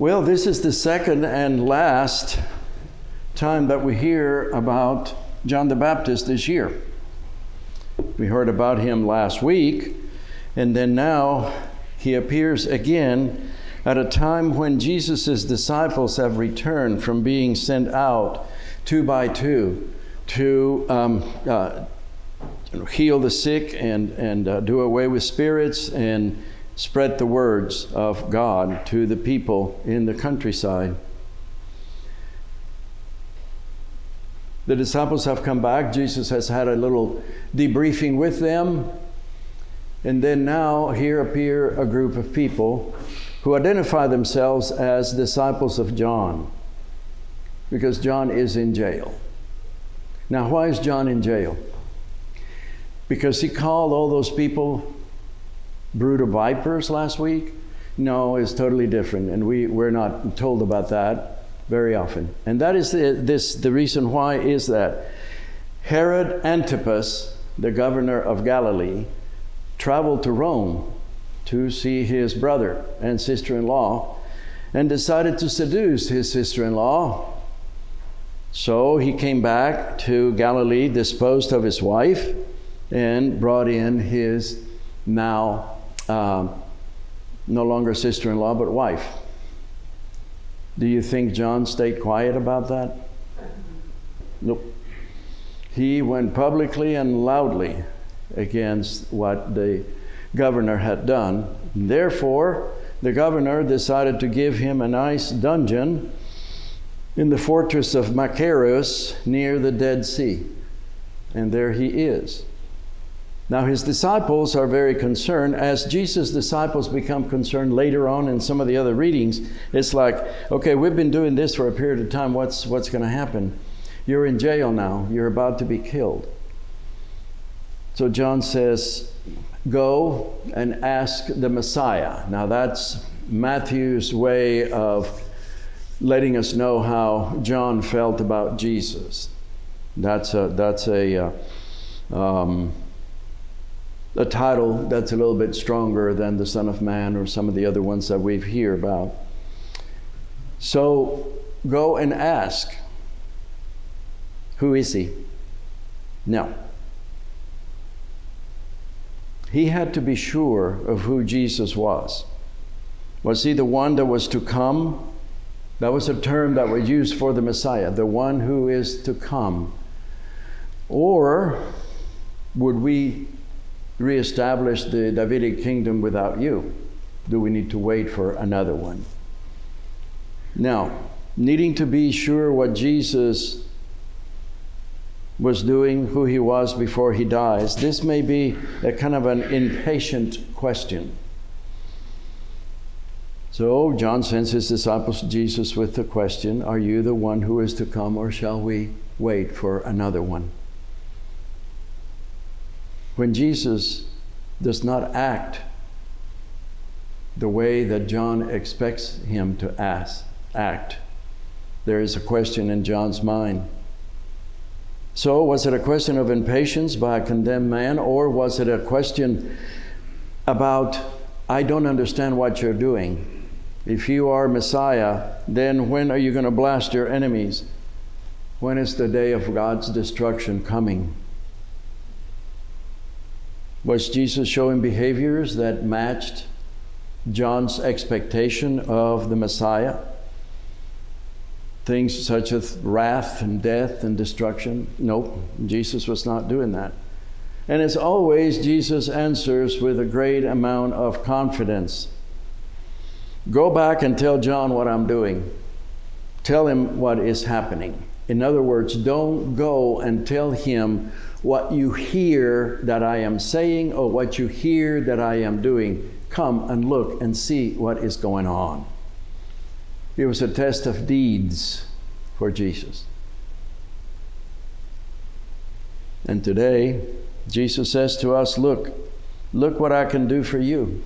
Well, this is the second and last time that we hear about John the Baptist this year. We heard about him last week, and then now he appears again at a time when Jesus' disciples have returned from being sent out two by two to um, uh, heal the sick and, and uh, do away with spirits and spread the words of God to the people in the countryside. The disciples have come back. Jesus has had a little debriefing with them. And then now here appear a group of people who identify themselves as disciples of John because John is in jail. Now, why is John in jail? Because he called all those people brood of vipers last week? No, it's totally different, and we, we're not told about that very often. And that is the, this, the reason why is that Herod Antipas, the governor of Galilee, traveled to Rome to see his brother and sister in law and decided to seduce his sister in law. So he came back to Galilee, disposed of his wife, and brought in his now um, no longer sister in law, but wife. Do you think John stayed quiet about that? Nope. He went publicly and loudly against what the governor had done. Therefore, the governor decided to give him a nice dungeon in the fortress of Machaerus near the Dead Sea. And there he is. Now, his disciples are very concerned. As Jesus' disciples become concerned later on in some of the other readings, it's like, okay, we've been doing this for a period of time. What's, what's going to happen? You're in jail now. You're about to be killed. So John says, Go and ask the Messiah. Now, that's Matthew's way of letting us know how John felt about Jesus. That's a, that's a, uh, um, a title that's a little bit stronger than the Son of Man or some of the other ones that we've hear about. So go and ask, who is he? No. He had to be sure of who Jesus was. Was he the one that was to come? That was a term that was used for the Messiah, the one who is to come. Or would we reestablish the Davidic kingdom without you? Do we need to wait for another one? Now, needing to be sure what Jesus was doing, who he was before he dies, this may be a kind of an impatient question. So John sends his disciples to Jesus with the question Are you the one who is to come, or shall we wait for another one? When Jesus does not act the way that John expects him to ask, act, there is a question in John's mind. So, was it a question of impatience by a condemned man, or was it a question about, I don't understand what you're doing? If you are Messiah, then when are you going to blast your enemies? When is the day of God's destruction coming? Was Jesus showing behaviors that matched John's expectation of the Messiah? Things such as wrath and death and destruction? Nope, Jesus was not doing that. And as always, Jesus answers with a great amount of confidence. Go back and tell John what I'm doing. Tell him what is happening. In other words, don't go and tell him what you hear that I am saying or what you hear that I am doing. Come and look and see what is going on. It was a test of deeds for Jesus. And today, Jesus says to us, Look, look what I can do for you.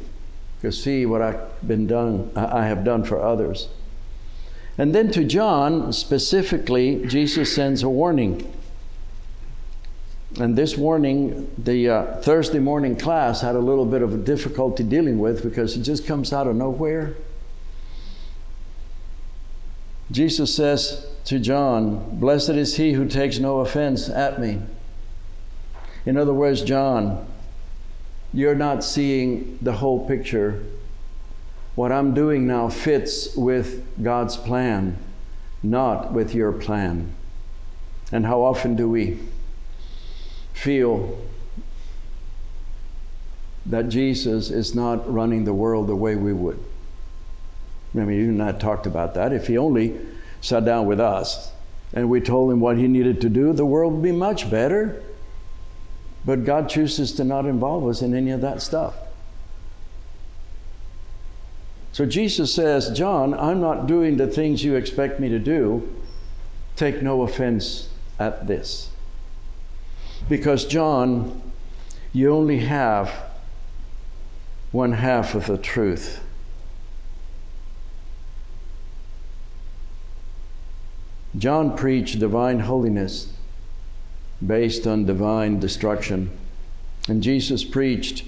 Because see what I've been done, I have done for others. And then to John, specifically, Jesus sends a warning. And this warning, the uh, Thursday morning class had a little bit of a difficulty dealing with because it just comes out of nowhere. Jesus says to John, Blessed is he who takes no offense at me. In other words, John, you're not seeing the whole picture. What I'm doing now fits with God's plan, not with your plan. And how often do we feel that Jesus is not running the world the way we would? I mean, you and I talked about that. If he only sat down with us and we told him what he needed to do, the world would be much better. But God chooses to not involve us in any of that stuff. So Jesus says, John, I'm not doing the things you expect me to do. Take no offense at this. Because, John, you only have one half of the truth. John preached divine holiness based on divine destruction, and Jesus preached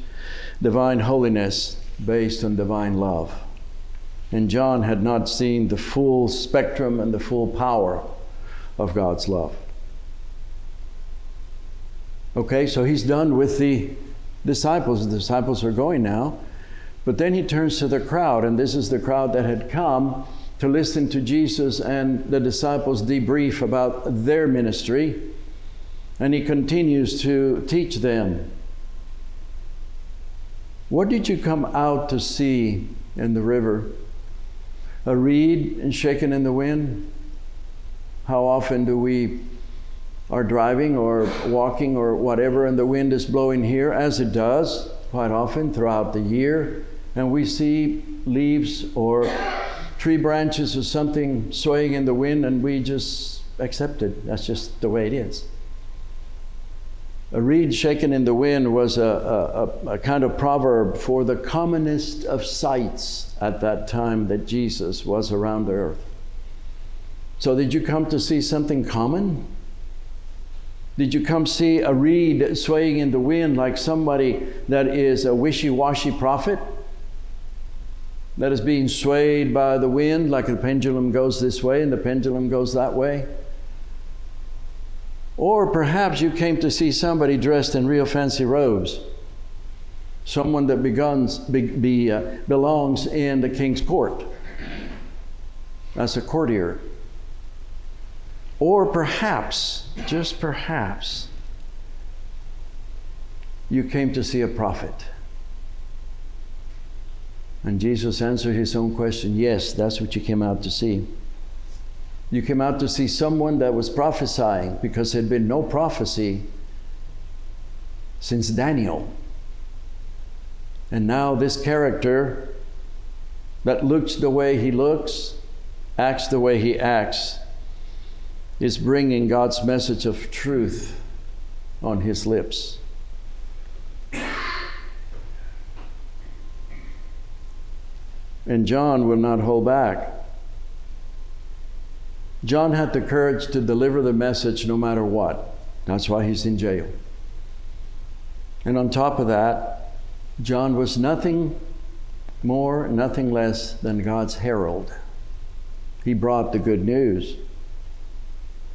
divine holiness based on divine love. And John had not seen the full spectrum and the full power of God's love. Okay, so he's done with the disciples. The disciples are going now. But then he turns to the crowd, and this is the crowd that had come to listen to Jesus and the disciples debrief about their ministry. And he continues to teach them. What did you come out to see in the river? A reed and shaken in the wind? How often do we are driving or walking or whatever and the wind is blowing here as it does quite often throughout the year and we see leaves or tree branches or something swaying in the wind, and we just accept it. That's just the way it is. A reed shaken in the wind was a, a, a, kind of proverb for the commonest of sights at that time that Jesus was around the earth. So, did you come to see something common? Did you come see a reed swaying in the wind like somebody that is a wishy washy prophet? that is being swayed by the wind, like the pendulum goes this way and the pendulum goes that way. Or perhaps you came to see somebody dressed in real fancy robes, someone that be, be, uh, belongs in the king's court as a courtier. Or perhaps, just perhaps, you came to see a prophet. And Jesus answered his own question yes, that's what you came out to see. You came out to see someone that was prophesying because there had been no prophecy since Daniel. And now, this character that looks the way he looks, acts the way he acts, is bringing God's message of truth on his lips. And John will not hold back. John had the courage to deliver the message no matter what. That's why he's in jail. And on top of that, John was nothing more, nothing less than God's herald. He brought the good news.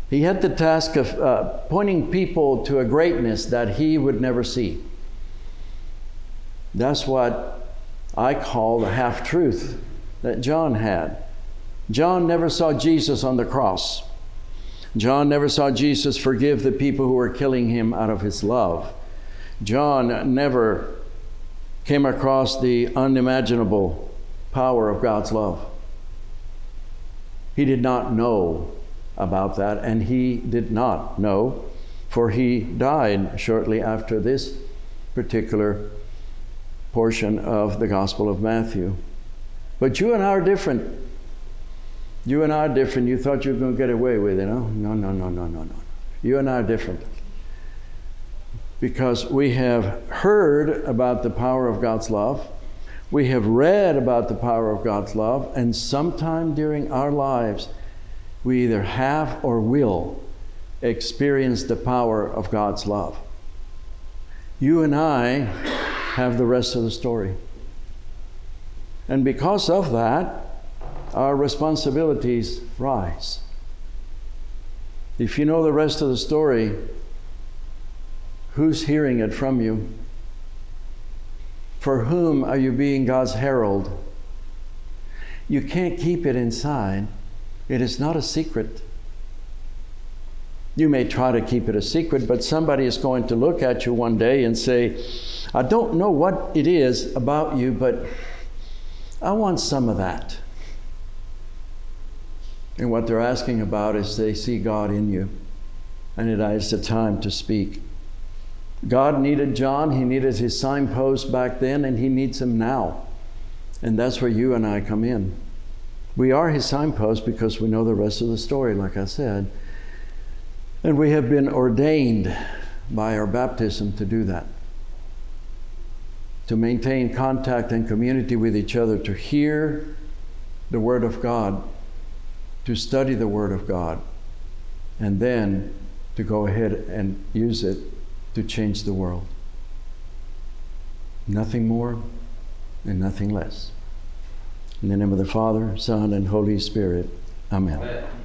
He had the task of uh, pointing people to a greatness that he would never see. That's what I call the half truth that John had. John never saw Jesus on the cross. John never saw Jesus forgive the people who were killing him out of his love. John never came across the unimaginable power of God's love. He did not know about that, and he did not know, for he died shortly after this particular portion of the Gospel of Matthew. But you and I are different. You and I are different. You thought you were going to get away with it, no? No, no, no, no, no, no. You and I are different. Because we have heard about the power of God's love, we have read about the power of God's love, and sometime during our lives, we either have or will experience the power of God's love. You and I have the rest of the story. And because of that, our responsibilities rise. If you know the rest of the story, who's hearing it from you? For whom are you being God's herald? You can't keep it inside. It is not a secret. You may try to keep it a secret, but somebody is going to look at you one day and say, I don't know what it is about you, but I want some of that. And what they're asking about is they see God in you. And it is the time to speak. God needed John, he needed his signpost back then, and he needs him now. And that's where you and I come in. We are his signpost because we know the rest of the story, like I said. And we have been ordained by our baptism to do that. To maintain contact and community with each other, to hear the Word of God, to study the Word of God, and then to go ahead and use it to change the world. Nothing more and nothing less. In the name of the Father, Son, and Holy Spirit. Amen. Amen.